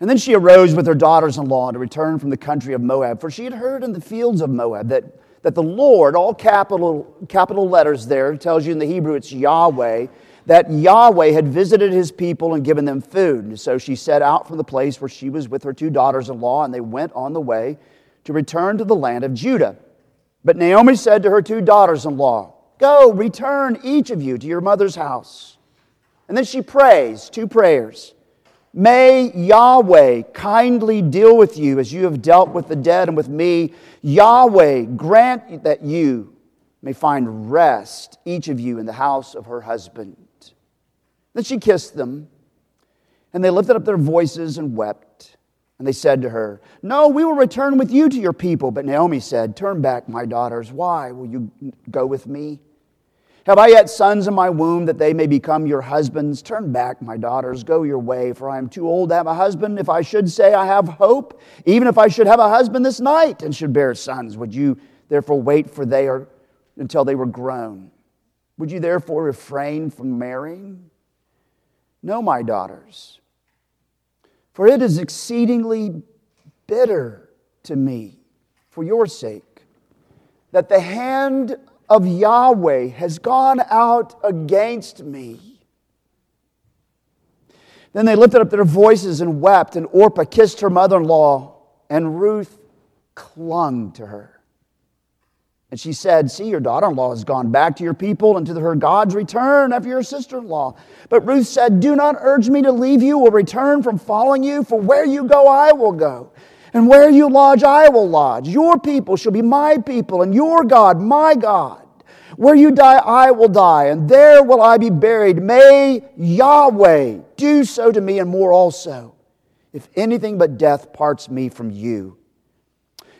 And then she arose with her daughters in law to return from the country of Moab, for she had heard in the fields of Moab that, that the Lord, all capital, capital letters there, tells you in the Hebrew it's Yahweh, that Yahweh had visited his people and given them food. And so she set out from the place where she was with her two daughters in law, and they went on the way to return to the land of Judah. But Naomi said to her two daughters in law, Go, return each of you to your mother's house. And then she prays two prayers. May Yahweh kindly deal with you as you have dealt with the dead and with me. Yahweh grant that you may find rest, each of you, in the house of her husband. Then she kissed them, and they lifted up their voices and wept. And they said to her, No, we will return with you to your people. But Naomi said, Turn back, my daughters. Why will you go with me? Have I yet sons in my womb that they may become your husbands? Turn back, my daughters, go your way, for I am too old to have a husband. If I should say I have hope, even if I should have a husband this night and should bear sons, would you therefore wait for they are until they were grown? Would you therefore refrain from marrying? No, my daughters, for it is exceedingly bitter to me for your sake that the hand of Yahweh has gone out against me. Then they lifted up their voices and wept, and Orpah kissed her mother in law, and Ruth clung to her. And she said, See, your daughter in law has gone back to your people and to her gods. Return after your sister in law. But Ruth said, Do not urge me to leave you or return from following you, for where you go, I will go. And where you lodge, I will lodge. Your people shall be my people, and your God, my God. Where you die, I will die, and there will I be buried. May Yahweh do so to me and more also, if anything but death parts me from you.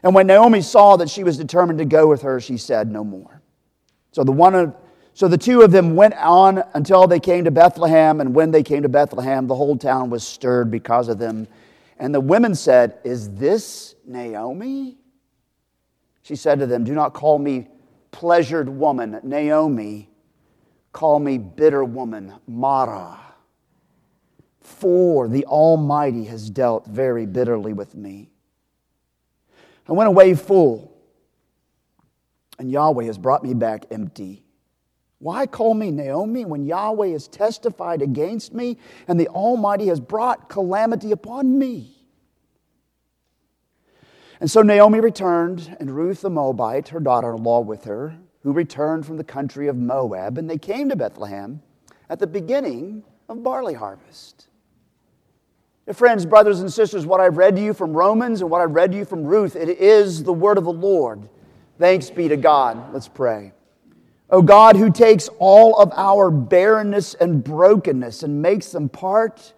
And when Naomi saw that she was determined to go with her, she said no more. So the one of so the two of them went on until they came to Bethlehem, and when they came to Bethlehem, the whole town was stirred because of them. And the women said, Is this Naomi? She said to them, Do not call me pleasured woman, Naomi. Call me bitter woman, Mara. For the Almighty has dealt very bitterly with me. I went away full, and Yahweh has brought me back empty. Why call me Naomi when Yahweh has testified against me and the Almighty has brought calamity upon me? And so Naomi returned, and Ruth the Moabite, her daughter in law, with her, who returned from the country of Moab, and they came to Bethlehem at the beginning of barley harvest. Friends, brothers, and sisters, what I've read to you from Romans and what I've read to you from Ruth, it is the word of the Lord. Thanks be to God. Let's pray. O God, who takes all of our barrenness and brokenness and makes them part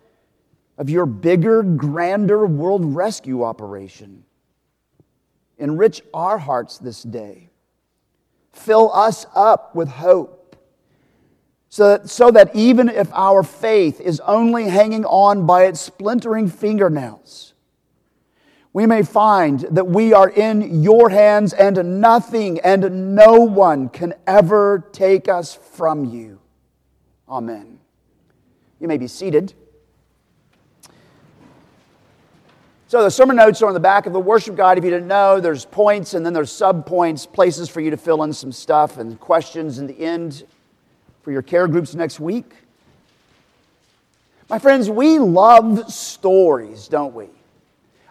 of your bigger, grander world rescue operation, enrich our hearts this day. Fill us up with hope so that, so that even if our faith is only hanging on by its splintering fingernails, we may find that we are in your hands and nothing and no one can ever take us from you. Amen. You may be seated. So the sermon notes are on the back of the worship guide. If you didn't know, there's points and then there's sub points, places for you to fill in some stuff and questions in the end for your care groups next week. My friends, we love stories, don't we?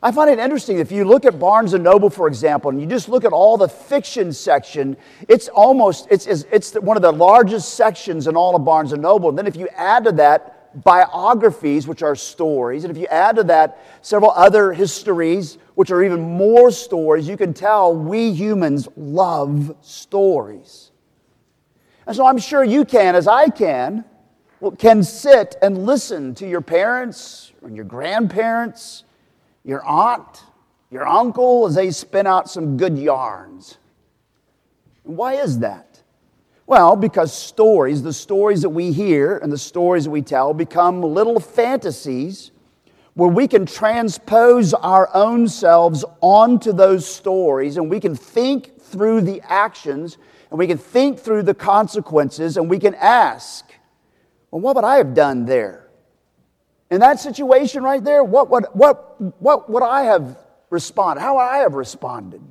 I find it interesting if you look at Barnes and Noble, for example, and you just look at all the fiction section, it's almost it's, it's one of the largest sections in all of Barnes and Noble. And then if you add to that biographies, which are stories, and if you add to that several other histories, which are even more stories, you can tell we humans love stories. And so I'm sure you can, as I can, can sit and listen to your parents and your grandparents, your aunt, your uncle as they spin out some good yarns. Why is that? Well, because stories, the stories that we hear and the stories that we tell, become little fantasies where we can transpose our own selves onto those stories and we can think through the actions and we can think through the consequences and we can ask, well, what would I have done there? In that situation right there, what would, what, what would I have responded? How would I have responded?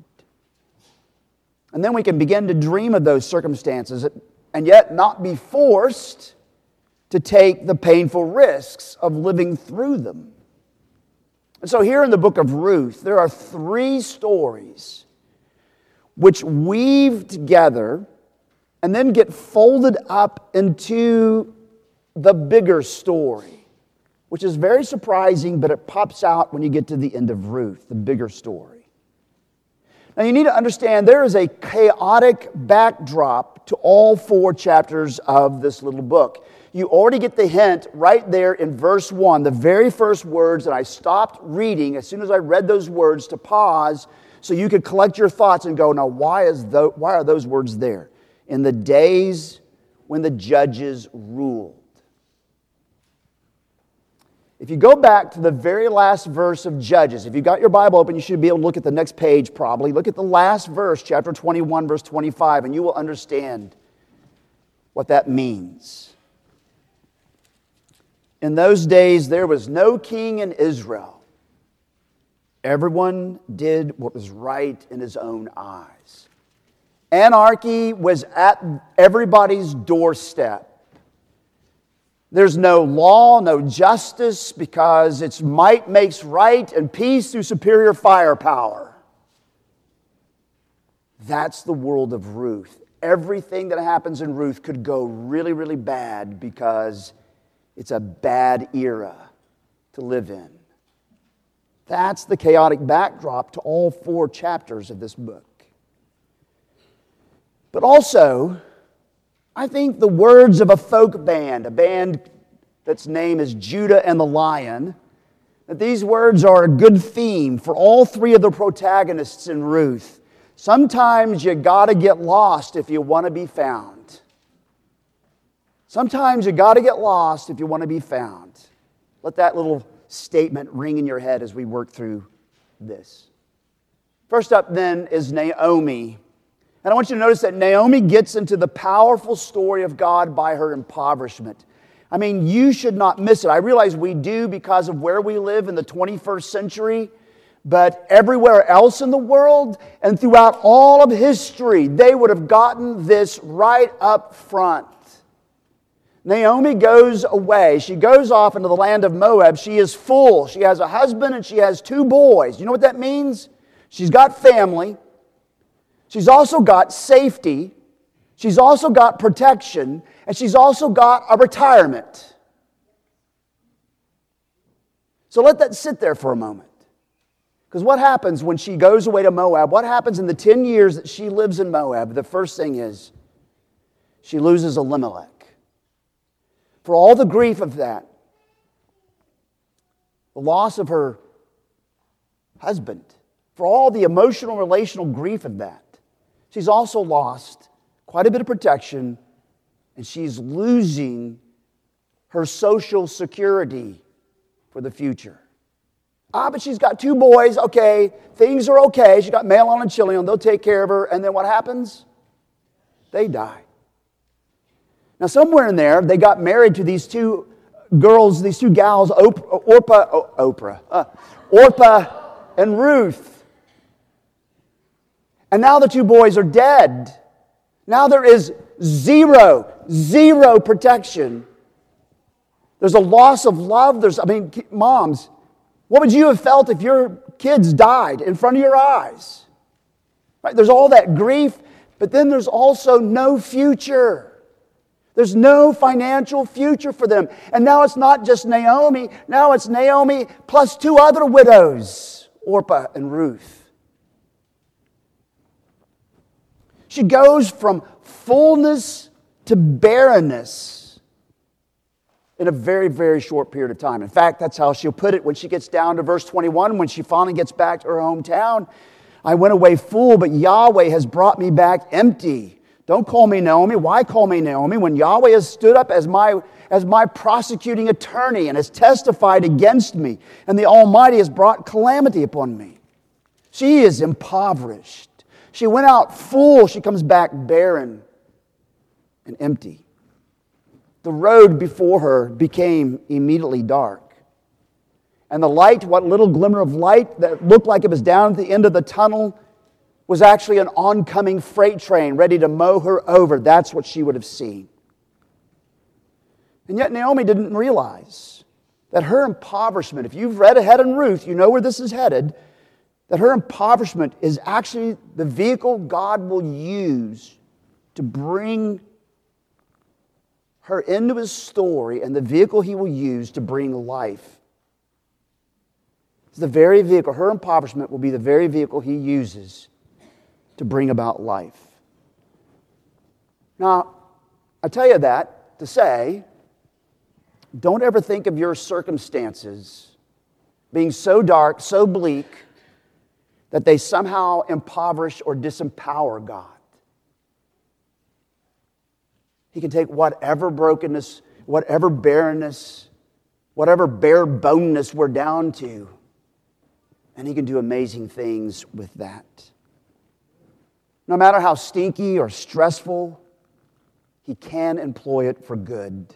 And then we can begin to dream of those circumstances and yet not be forced to take the painful risks of living through them. And so, here in the book of Ruth, there are three stories which weave together and then get folded up into the bigger story, which is very surprising, but it pops out when you get to the end of Ruth, the bigger story. Now, you need to understand there is a chaotic backdrop to all four chapters of this little book. You already get the hint right there in verse 1, the very first words, and I stopped reading as soon as I read those words to pause so you could collect your thoughts and go, now, why, is the, why are those words there? In the days when the judges ruled. If you go back to the very last verse of Judges, if you've got your Bible open, you should be able to look at the next page probably. Look at the last verse, chapter 21, verse 25, and you will understand what that means. In those days, there was no king in Israel. Everyone did what was right in his own eyes. Anarchy was at everybody's doorstep. There's no law, no justice, because its might makes right and peace through superior firepower. That's the world of Ruth. Everything that happens in Ruth could go really, really bad because it's a bad era to live in. That's the chaotic backdrop to all four chapters of this book. But also, I think the words of a folk band, a band that's name is Judah and the Lion, that these words are a good theme for all three of the protagonists in Ruth. Sometimes you gotta get lost if you wanna be found. Sometimes you gotta get lost if you wanna be found. Let that little statement ring in your head as we work through this. First up, then, is Naomi. And I want you to notice that Naomi gets into the powerful story of God by her impoverishment. I mean, you should not miss it. I realize we do because of where we live in the 21st century, but everywhere else in the world and throughout all of history, they would have gotten this right up front. Naomi goes away. She goes off into the land of Moab. She is full. She has a husband and she has two boys. You know what that means? She's got family. She's also got safety, she's also got protection, and she's also got a retirement. So let that sit there for a moment. Because what happens when she goes away to Moab? What happens in the 10 years that she lives in Moab? The first thing is she loses Elimelech. For all the grief of that, the loss of her husband, for all the emotional, relational grief of that, She's also lost quite a bit of protection, and she's losing her social security for the future. Ah, but she's got two boys. Okay, things are okay. She's got Mahlon and Chilion. They'll take care of her. And then what happens? They die. Now, somewhere in there, they got married to these two girls, these two gals, Orpah, oh, Oprah, uh, Orpah and Ruth. And now the two boys are dead. Now there is zero, zero protection. There's a loss of love. There's, I mean, moms, what would you have felt if your kids died in front of your eyes? Right? There's all that grief, but then there's also no future. There's no financial future for them. And now it's not just Naomi, now it's Naomi plus two other widows, Orpah and Ruth. She goes from fullness to barrenness in a very, very short period of time. In fact, that's how she'll put it when she gets down to verse 21, when she finally gets back to her hometown. I went away full, but Yahweh has brought me back empty. Don't call me Naomi. Why call me Naomi when Yahweh has stood up as my, as my prosecuting attorney and has testified against me, and the Almighty has brought calamity upon me? She is impoverished. She went out full, she comes back barren and empty. The road before her became immediately dark. And the light, what little glimmer of light that looked like it was down at the end of the tunnel, was actually an oncoming freight train ready to mow her over. That's what she would have seen. And yet Naomi didn't realize that her impoverishment, if you've read ahead in Ruth, you know where this is headed, that her impoverishment is actually the vehicle God will use to bring her into his story and the vehicle he will use to bring life. It's the very vehicle, her impoverishment will be the very vehicle he uses to bring about life. Now, I tell you that to say, don't ever think of your circumstances being so dark, so bleak, that they somehow impoverish or disempower God. He can take whatever brokenness, whatever barrenness, whatever bare boneness we're down to, and He can do amazing things with that. No matter how stinky or stressful, He can employ it for good.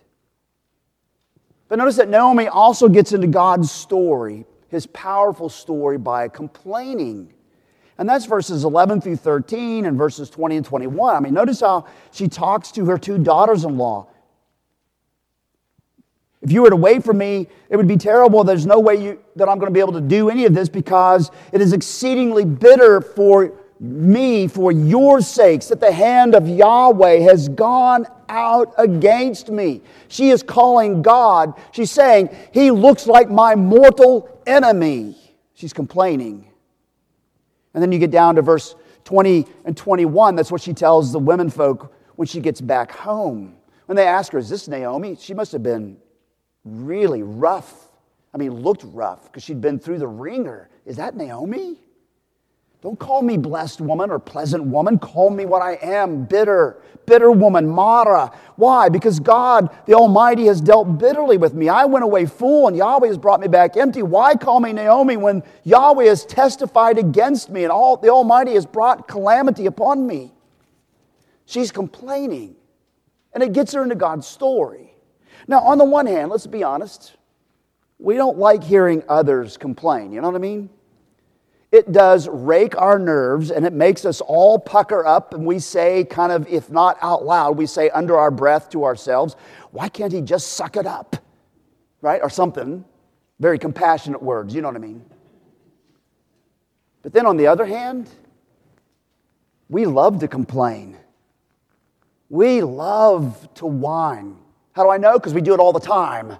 But notice that Naomi also gets into God's story, his powerful story, by complaining. And that's verses 11 through 13 and verses 20 and 21. I mean, notice how she talks to her two daughters in law. If you were to wait for me, it would be terrible. There's no way you, that I'm going to be able to do any of this because it is exceedingly bitter for me for your sakes that the hand of Yahweh has gone out against me. She is calling God. She's saying, He looks like my mortal enemy. She's complaining. And then you get down to verse 20 and 21. That's what she tells the women folk when she gets back home. When they ask her, Is this Naomi? She must have been really rough. I mean, looked rough because she'd been through the ringer. Is that Naomi? Don't call me blessed woman or pleasant woman. Call me what I am bitter, bitter woman, Mara. Why? Because God, the Almighty, has dealt bitterly with me. I went away full and Yahweh has brought me back empty. Why call me Naomi when Yahweh has testified against me and all, the Almighty has brought calamity upon me? She's complaining. And it gets her into God's story. Now, on the one hand, let's be honest, we don't like hearing others complain. You know what I mean? It does rake our nerves and it makes us all pucker up and we say kind of if not out loud we say under our breath to ourselves why can't he just suck it up? Right? Or something. Very compassionate words you know what i mean? But then on the other hand we love to complain. We love to whine. How do i know? Because we do it all the time.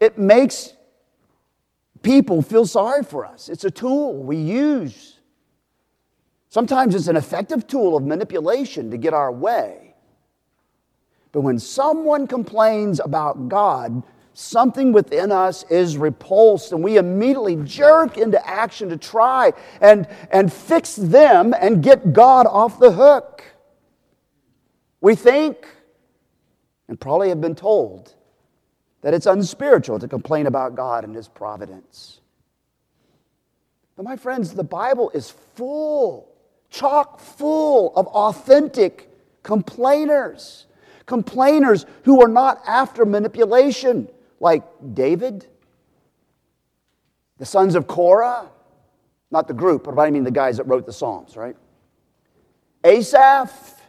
It makes people feel sorry for us. It's a tool we use. Sometimes it's an effective tool of manipulation to get our way. But when someone complains about God, something within us is repulsed, and we immediately jerk into action to try and, and fix them and get God off the hook. We think, and probably have been told, that it's unspiritual to complain about God and His providence. But, my friends, the Bible is full, chock full of authentic complainers. Complainers who are not after manipulation, like David, the sons of Korah, not the group, but I mean the guys that wrote the Psalms, right? Asaph,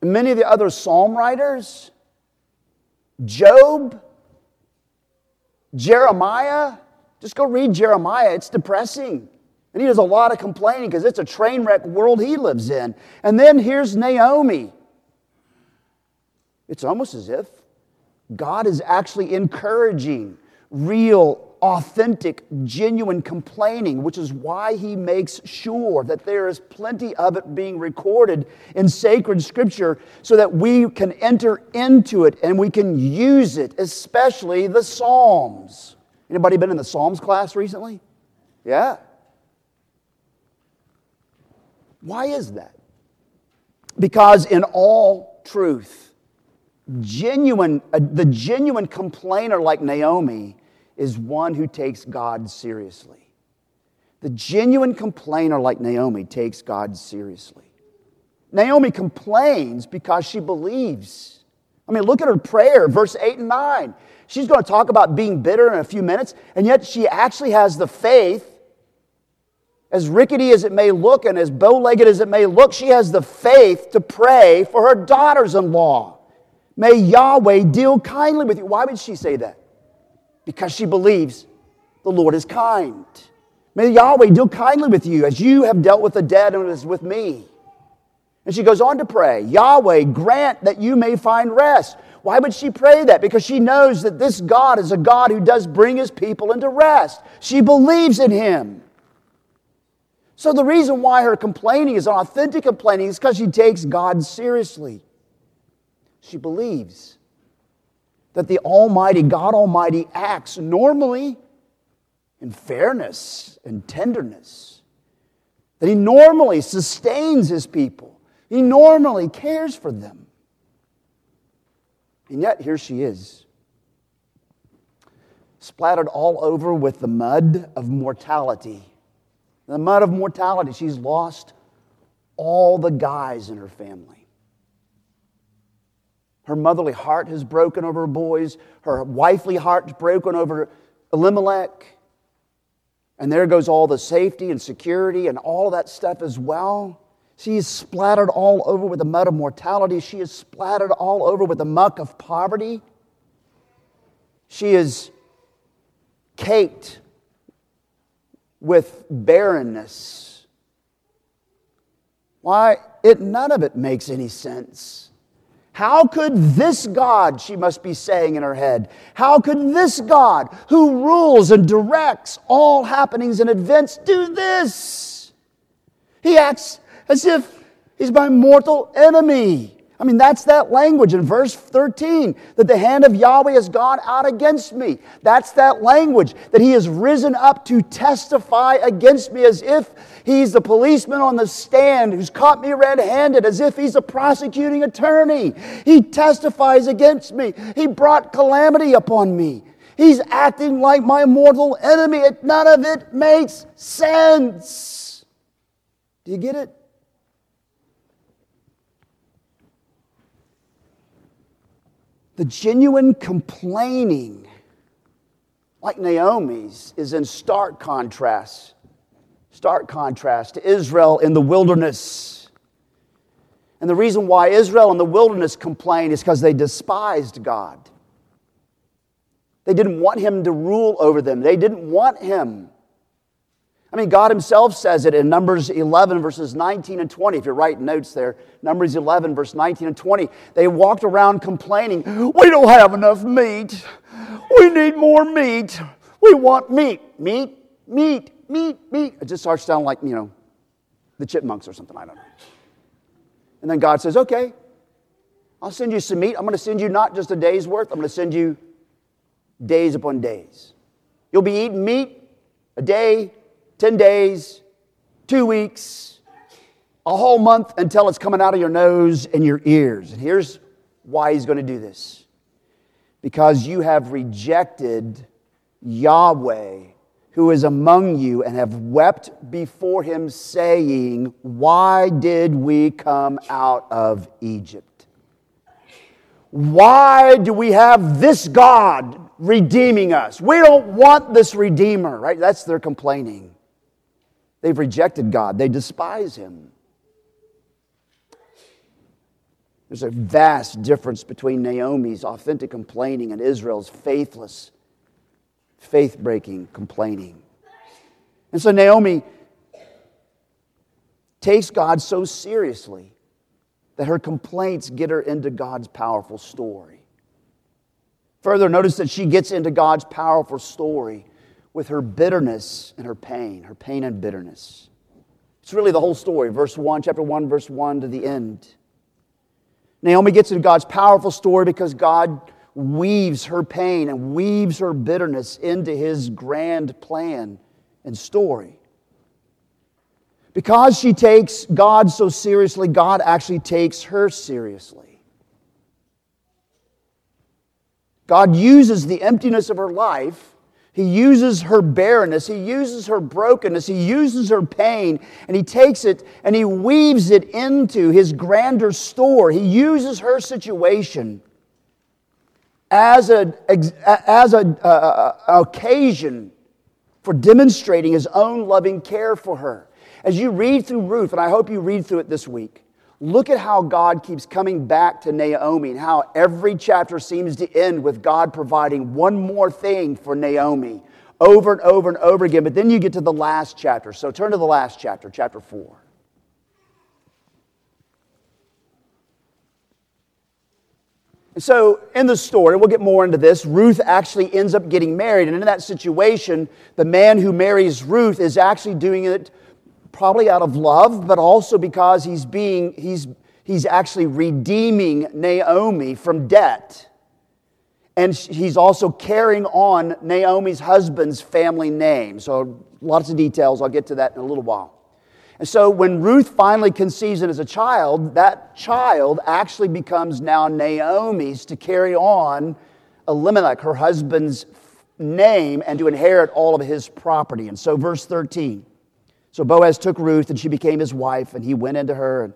and many of the other psalm writers Job, Jeremiah. Just go read Jeremiah. It's depressing. And he does a lot of complaining because it's a train wreck world he lives in. And then here's Naomi. It's almost as if God is actually encouraging real authentic, genuine complaining, which is why he makes sure that there is plenty of it being recorded in sacred scripture so that we can enter into it and we can use it, especially the Psalms. Anybody been in the Psalms class recently? Yeah. Why is that? Because in all truth, genuine, uh, the genuine complainer like Naomi is one who takes God seriously. The genuine complainer, like Naomi, takes God seriously. Naomi complains because she believes. I mean, look at her prayer, verse 8 and 9. She's going to talk about being bitter in a few minutes, and yet she actually has the faith, as rickety as it may look and as bow legged as it may look, she has the faith to pray for her daughters in law. May Yahweh deal kindly with you. Why would she say that? Because she believes the Lord is kind. May Yahweh deal kindly with you as you have dealt with the dead and as with me. And she goes on to pray, Yahweh, grant that you may find rest. Why would she pray that? Because she knows that this God is a God who does bring his people into rest. She believes in him. So the reason why her complaining is authentic complaining is because she takes God seriously. She believes that the Almighty, God Almighty, acts normally in fairness and tenderness, that He normally sustains His people, He normally cares for them. And yet, here she is, splattered all over with the mud of mortality. The mud of mortality. She's lost all the guys in her family. Her motherly heart has broken over her boys. Her wifely heart is broken over Elimelech. And there goes all the safety and security and all that stuff as well. She is splattered all over with the mud of mortality. She is splattered all over with the muck of poverty. She is caked with barrenness. Why? It, none of it makes any sense. How could this God, she must be saying in her head, how could this God, who rules and directs all happenings and events, do this? He acts as if he's my mortal enemy. I mean, that's that language in verse 13 that the hand of Yahweh has gone out against me. That's that language that he has risen up to testify against me as if he's the policeman on the stand who's caught me red handed, as if he's a prosecuting attorney. He testifies against me. He brought calamity upon me. He's acting like my mortal enemy. None of it makes sense. Do you get it? The genuine complaining, like Naomi's, is in stark contrast, stark contrast to Israel in the wilderness. And the reason why Israel in the wilderness complained is because they despised God. They didn't want him to rule over them. They didn't want him. I mean, God Himself says it in Numbers 11, verses 19 and 20. If you're writing notes there, Numbers 11, verse 19 and 20. They walked around complaining, We don't have enough meat. We need more meat. We want meat. Meat, meat, meat, meat. It just starts sounding like, you know, the chipmunks or something. I don't know. And then God says, Okay, I'll send you some meat. I'm going to send you not just a day's worth, I'm going to send you days upon days. You'll be eating meat a day 10 days, two weeks, a whole month until it's coming out of your nose and your ears. And here's why he's going to do this because you have rejected Yahweh, who is among you, and have wept before him, saying, Why did we come out of Egypt? Why do we have this God redeeming us? We don't want this Redeemer, right? That's their complaining. They've rejected God, they despise Him. There's a vast difference between Naomi's authentic complaining and Israel's faithless, faith breaking complaining. And so Naomi takes God so seriously that her complaints get her into God's powerful story. Further, notice that she gets into God's powerful story with her bitterness and her pain, her pain and bitterness. It's really the whole story, verse 1, chapter 1, verse 1 to the end. Naomi gets into God's powerful story because God weaves her pain and weaves her bitterness into his grand plan and story. Because she takes God so seriously, God actually takes her seriously. God uses the emptiness of her life he uses her barrenness, he uses her brokenness, he uses her pain, and he takes it and he weaves it into his grander store. He uses her situation as an as a, uh, occasion for demonstrating his own loving care for her. As you read through Ruth, and I hope you read through it this week, look at how God keeps coming back to Naomi and how every chapter seems to end with God providing one more thing for Naomi over and over and over again. But then you get to the last chapter. So turn to the last chapter, chapter 4. And so, in the story, we'll get more into this. Ruth actually ends up getting married. And in that situation, the man who marries Ruth is actually doing it probably out of love, but also because he's, being, he's, he's actually redeeming Naomi from debt. And he's also carrying on Naomi's husband's family name. So, lots of details. I'll get to that in a little while. And so when Ruth finally conceives it as a child, that child actually becomes now Naomi's to carry on Elimelech, her husband's name, and to inherit all of his property. And so, verse 13. So Boaz took Ruth, and she became his wife, and he went into her, and,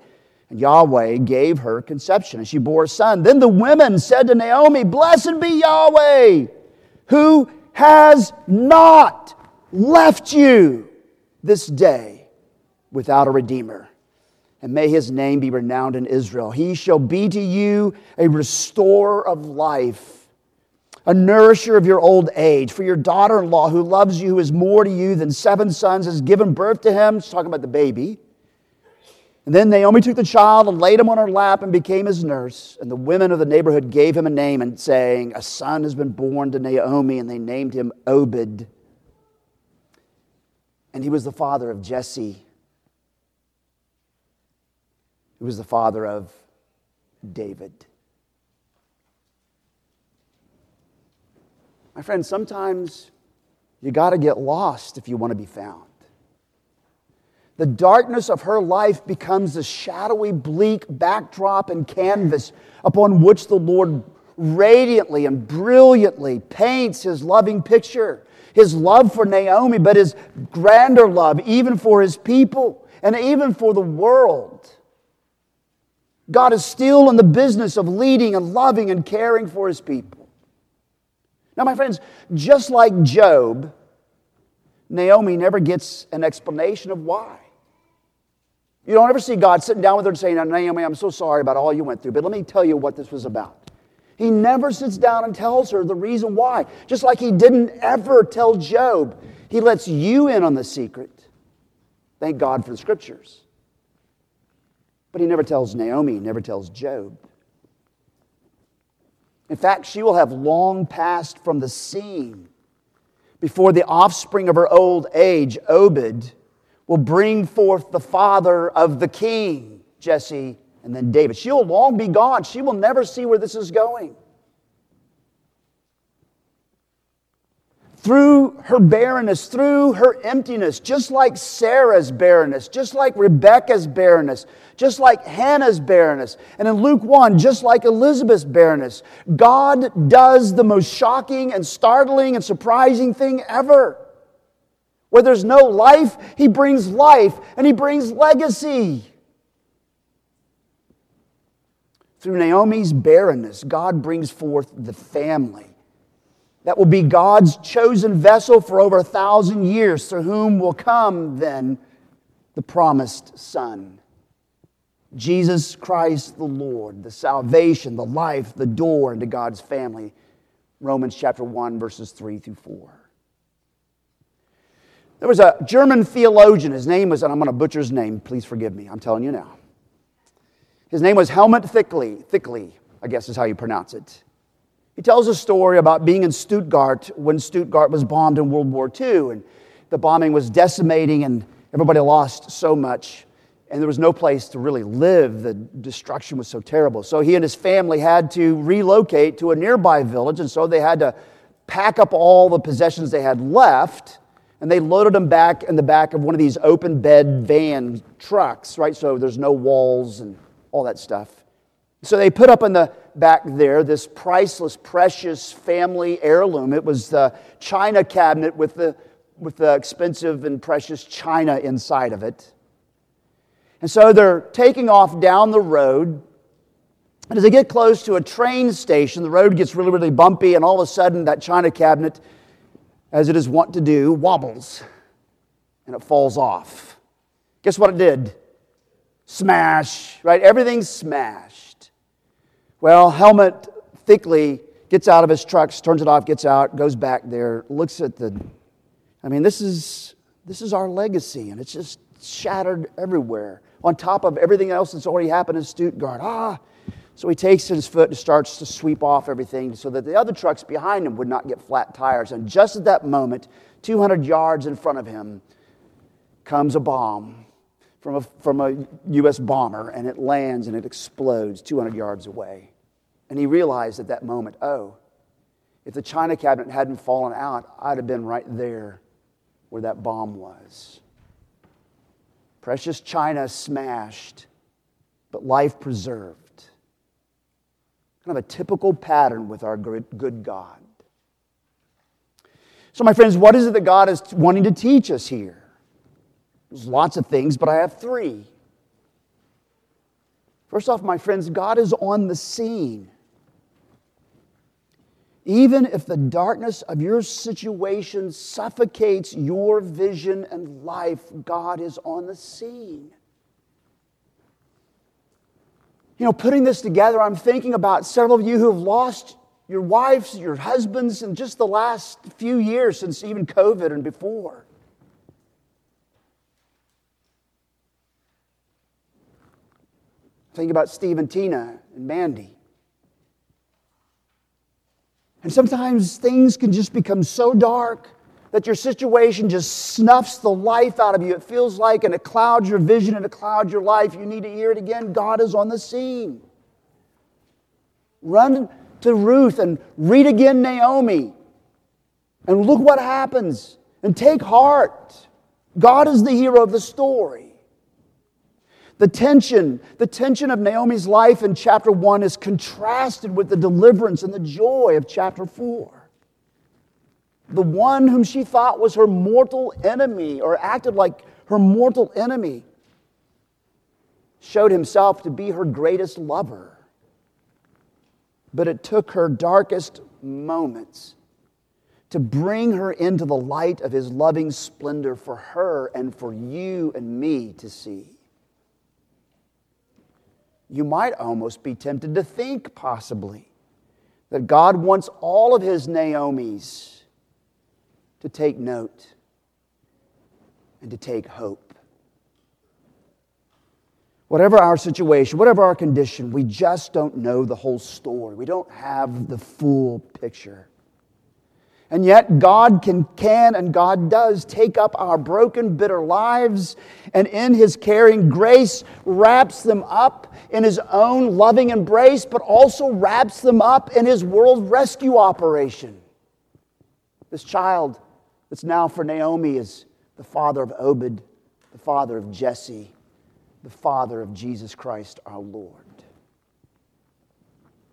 and Yahweh gave her conception, and she bore a son. Then the women said to Naomi, Blessed be Yahweh, who has not left you this day without a redeemer. And may his name be renowned in Israel. He shall be to you a restorer of life, a nourisher of your old age. For your daughter in law, who loves you, who is more to you than seven sons, has given birth to him. She's talking about the baby. And then Naomi took the child and laid him on her lap and became his nurse. And the women of the neighborhood gave him a name and saying, A son has been born to Naomi, and they named him Obed. And he was the father of Jesse He was the father of David. My friend, sometimes you got to get lost if you want to be found. The darkness of her life becomes a shadowy, bleak backdrop and canvas upon which the Lord radiantly and brilliantly paints his loving picture. His love for Naomi, but his grander love, even for his people and even for the world. God is still in the business of leading and loving and caring for his people. Now, my friends, just like Job, Naomi never gets an explanation of why. You don't ever see God sitting down with her and saying, Naomi, I'm so sorry about all you went through, but let me tell you what this was about. He never sits down and tells her the reason why. Just like he didn't ever tell Job. He lets you in on the secret. Thank God for the scriptures. But he never tells Naomi, he never tells Job. In fact, she will have long passed from the scene before the offspring of her old age, Obed, will bring forth the father of the king, Jesse, and then David. She'll long be gone. She will never see where this is going. Through her barrenness, through her emptiness, just like Sarah's barrenness, just like Rebecca's barrenness, just like Hannah's barrenness, and in Luke 1, just like Elizabeth's barrenness, God does the most shocking and startling and surprising thing ever. Where there's no life, He brings life and He brings legacy. Through Naomi's barrenness, God brings forth the family that will be God's chosen vessel for over a thousand years, through whom will come then the promised Son. Jesus Christ the Lord, the salvation, the life, the door into God's family. Romans chapter 1, verses 3 through 4. There was a German theologian, his name was, and I'm going to butcher his name, please forgive me, I'm telling you now. His name was Helmut Thielicke, Thielicke, I guess is how you pronounce it. He tells a story about being in Stuttgart when Stuttgart was bombed in World War II, and the bombing was decimating, and everybody lost so much, and there was no place to really live. The destruction was so terrible. So he and his family had to relocate to a nearby village, and so they had to pack up all the possessions they had left, and they loaded them back in the back of one of these open bed van trucks, right? So there's no walls and all that stuff. So they put up in the back there this priceless, precious family heirloom. It was the china cabinet with the, with the expensive and precious china inside of it. And so they're taking off down the road, And as they get close to a train station, the road gets really, really bumpy, and all of a sudden, that china cabinet, as it is wont to do, wobbles and it falls off. Guess what it did? Smash, right? Everything's smashed. Well, Helmut Thielicke gets out of his truck, turns it off, gets out, goes back there, looks at the. I mean, this is, this is our legacy, and it's just shattered everywhere. On top of everything else that's already happened in Stuttgart. Ah, so he takes his foot and starts to sweep off everything so that the other trucks behind him would not get flat tires. And just at that moment, 200 yards in front of him, comes a bomb from a, from a U.S. bomber, and it lands and it explodes 200 yards away. And he realized at that moment, oh, if the China cabinet hadn't fallen out, I'd have been right there where that bomb was. Precious China smashed, but life preserved. Kind of a typical pattern with our good God. So, my friends, what is it that God is wanting to teach us here? There's lots of things, but I have three. First off, my friends, God is on the scene. Even if the darkness of your situation suffocates your vision and life, God is on the scene. You know, putting this together, I'm thinking about several of you who have lost your wives, your husbands in just the last few years since even COVID and before. Think about Steve and Tina and Mandy. And sometimes things can just become so dark that your situation just snuffs the life out of you. It feels like, and it clouds your vision and it clouds your life. You need to hear it again. God is on the scene. Run to Ruth and read again Naomi. And look what happens. And take heart. God is the hero of the story. The tension, the tension of Naomi's life in chapter 1 is contrasted with the deliverance and the joy of chapter 4 the one whom she thought was her mortal enemy or acted like her mortal enemy, showed himself to be her greatest lover. But it took her darkest moments to bring her into the light of his loving splendor for her and for you and me to see. You might almost be tempted to think, possibly, that God wants all of his Naomi's to take note and to take hope. Whatever our situation, whatever our condition, we just don't know the whole story. We don't have the full picture. And yet, God can, can and God does take up our broken, bitter lives and in His caring grace wraps them up in His own loving embrace, but also wraps them up in His world rescue operation. This child that's now for Naomi is the father of Obed, the father of Jesse, the father of Jesus Christ our Lord.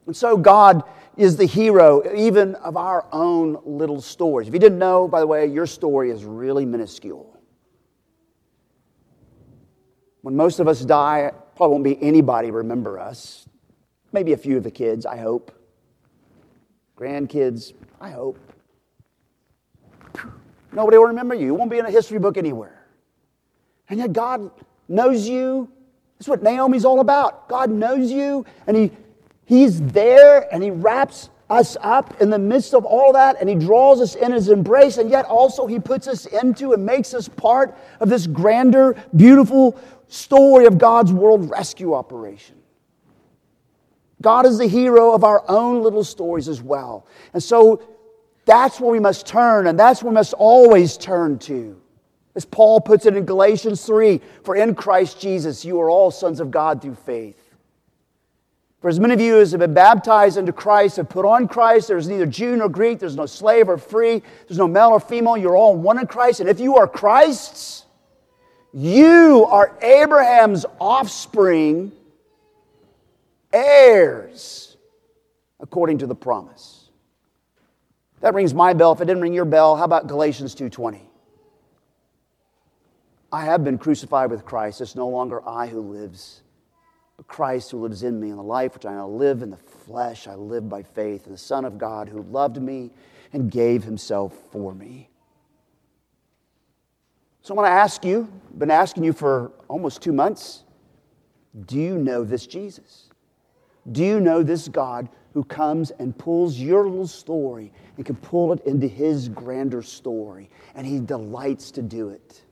And so God is the hero even of our own little stories. If you didn't know, by the way, your story is really minuscule. When most of us die, probably won't be anybody remember us. Maybe a few of the kids, I hope. Grandkids, I hope. Nobody will remember you. You won't be in a history book anywhere. And yet God knows you. That's what Naomi's all about. God knows you, and He He's there, and He wraps us up in the midst of all that, and He draws us in His embrace, and yet also He puts us into and makes us part of this grander, beautiful story of God's world rescue operation. God is the hero of our own little stories as well. And so that's where we must turn, and that's where we must always turn to. As Paul puts it in Galatians 3 For in Christ Jesus you are all sons of God through faith. For as many of you as have been baptized into Christ have put on Christ, there's neither Jew nor Greek, there's no slave or free, there's no male or female, you're all one in Christ. And if you are Christ's, you are Abraham's offspring, heirs, according to the promise. That rings my bell. If it didn't ring your bell, how about Galatians 2:20? I have been crucified with Christ. It's no longer I who lives, Christ who lives in me, and the life which I now live in the flesh, I live by faith in the Son of God who loved me and gave himself for me. So I want to ask you, I've been asking you for almost two months, do you know this Jesus? Do you know this God who comes and pulls your little story and can pull it into his grander story? And he delights to do it.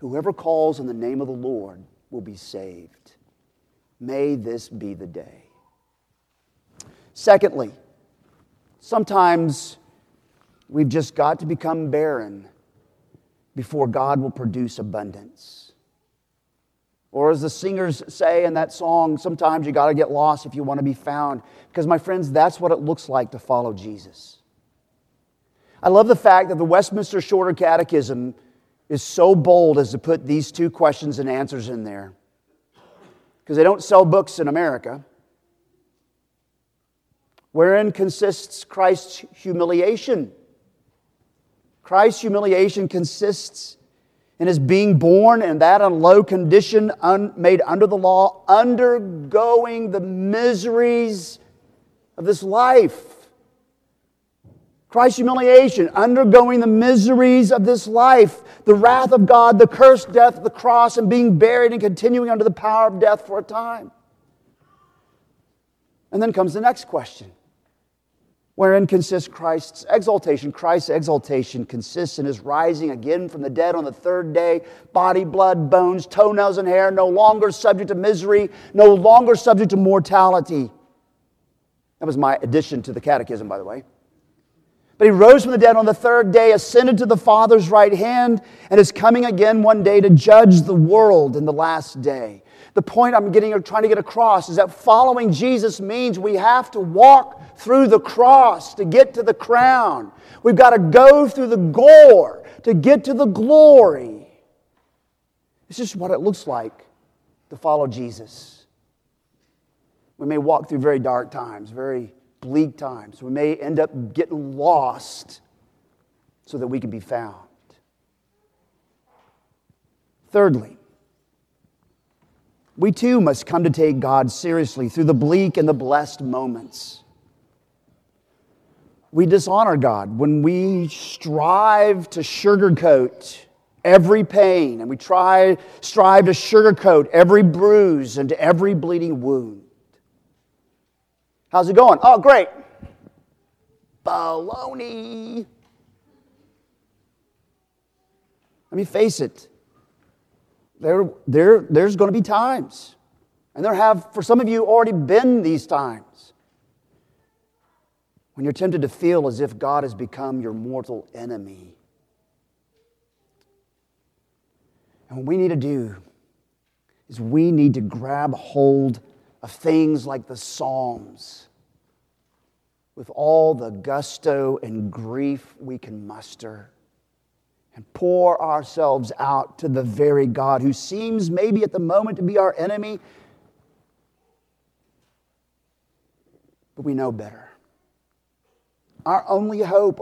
Whoever calls on the name of the Lord will be saved. May this be the day. Secondly, sometimes we've just got to become barren before God will produce abundance. Or as the singers say in that song, sometimes you got to get lost if you want to be found. Because, my friends, that's what it looks like to follow Jesus. I love the fact that the Westminster Shorter Catechism is so bold as to put these two questions and answers in there. Because they don't sell books in America. Wherein consists Christ's humiliation? Christ's humiliation consists in his being born in that on low condition, un, made under the law, undergoing the miseries of this life. Christ's humiliation, undergoing the miseries of this life, the wrath of God, the cursed death of the cross, and being buried and continuing under the power of death for a time. And then comes the next question wherein consists Christ's exaltation. Christ's exaltation consists in his rising again from the dead on the third day, body, blood, bones, toenails, and hair, no longer subject to misery, no longer subject to mortality. That was my addition to the catechism, by the way. But he rose from the dead on the third day, ascended to the Father's right hand, and is coming again one day to judge the world in the last day. The point I'm getting trying to get across is that following Jesus means we have to walk through the cross to get to the crown. We've got to go through the gore to get to the glory. This is what it looks like to follow Jesus. We may walk through very dark times, very bleak times. We may end up getting lost so that we can be found. Thirdly, we too must come to take God seriously through the bleak and the blessed moments we dishonor God when we strive to sugarcoat every pain and we try strive to sugarcoat every bruise and every bleeding wound. How's it going? Oh, great. Baloney. Let me face it. There, there, there's going to be times, and there have, for some of you, already been these times when you're tempted to feel as if God has become your mortal enemy. And what we need to do is we need to grab hold of things like the Psalms with all the gusto and grief we can muster and pour ourselves out to the very God who seems maybe at the moment to be our enemy, but we know better. Our only hope,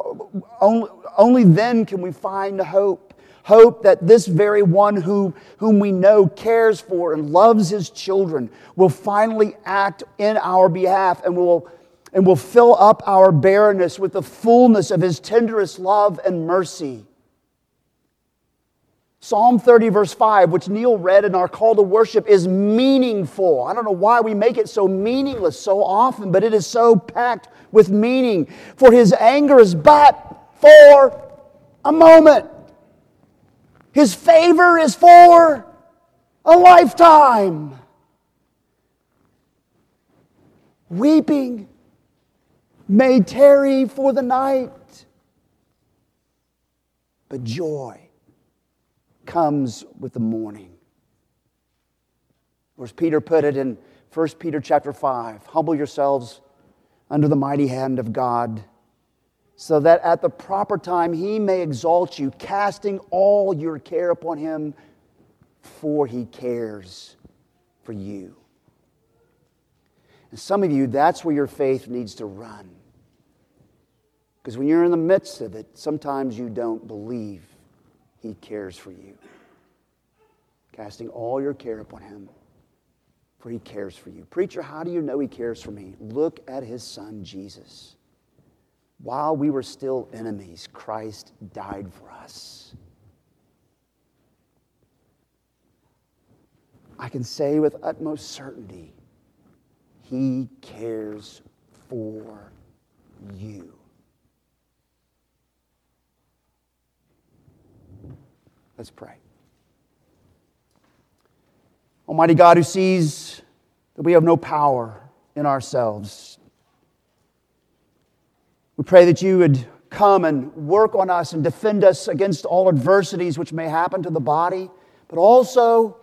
only, only then can we find hope. Hope that this very one who, whom we know cares for and loves his children will finally act in our behalf and will, and will fill up our barrenness with the fullness of his tenderest love and mercy. Psalm 30, verse 5, which Neil read in our call to worship, is meaningful. I don't know why we make it so meaningless so often, but it is so packed with meaning. For his anger is but for a moment, his favor is for a lifetime. Weeping may tarry for the night, but joy comes with the morning. Or as Peter put it in 1 Peter chapter 5, humble yourselves under the mighty hand of God, so that at the proper time he may exalt you, casting all your care upon him, for he cares for you. And some of you, that's where your faith needs to run. Because when you're in the midst of it, sometimes you don't believe he cares for you. Casting all your care upon him, for he cares for you. Preacher, how do you know he cares for me? Look at his son, Jesus. While we were still enemies, Christ died for us. I can say with utmost certainty, he cares for you. Let's pray. Almighty God, who sees that we have no power in ourselves, we pray that you would come and work on us and defend us against all adversities which may happen to the body, but also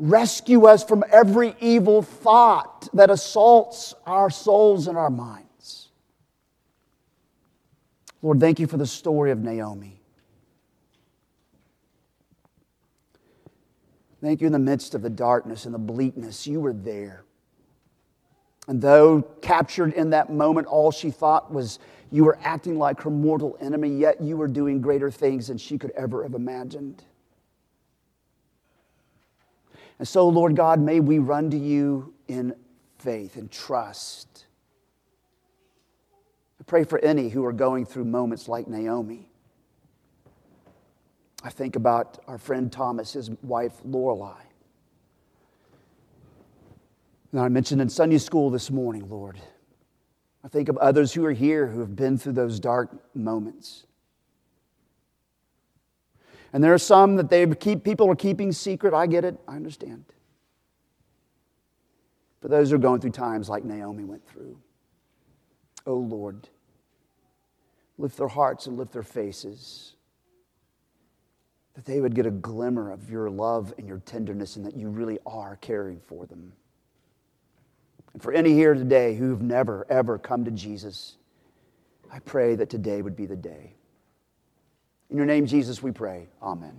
rescue us from every evil thought that assaults our souls and our minds. Lord, thank you for the story of Naomi. Thank you in the midst of the darkness and the bleakness, you were there. And though captured in that moment, all she thought was you were acting like her mortal enemy, yet you were doing greater things than she could ever have imagined. And so, Lord God, may we run to you in faith and trust. I pray for any who are going through moments like Naomi. I think about our friend Thomas, his wife Lorelei. And I mentioned in Sunday school this morning, Lord. I think of others who are here who have been through those dark moments. And there are some that they keep people are keeping secret. I get it. I understand. For those who are going through times like Naomi went through. Oh Lord, lift their hearts and lift their faces that they would get a glimmer of your love and your tenderness and that you really are caring for them. And for any here today who've never, ever come to Jesus, I pray that today would be the day. In your name, Jesus, we pray. Amen.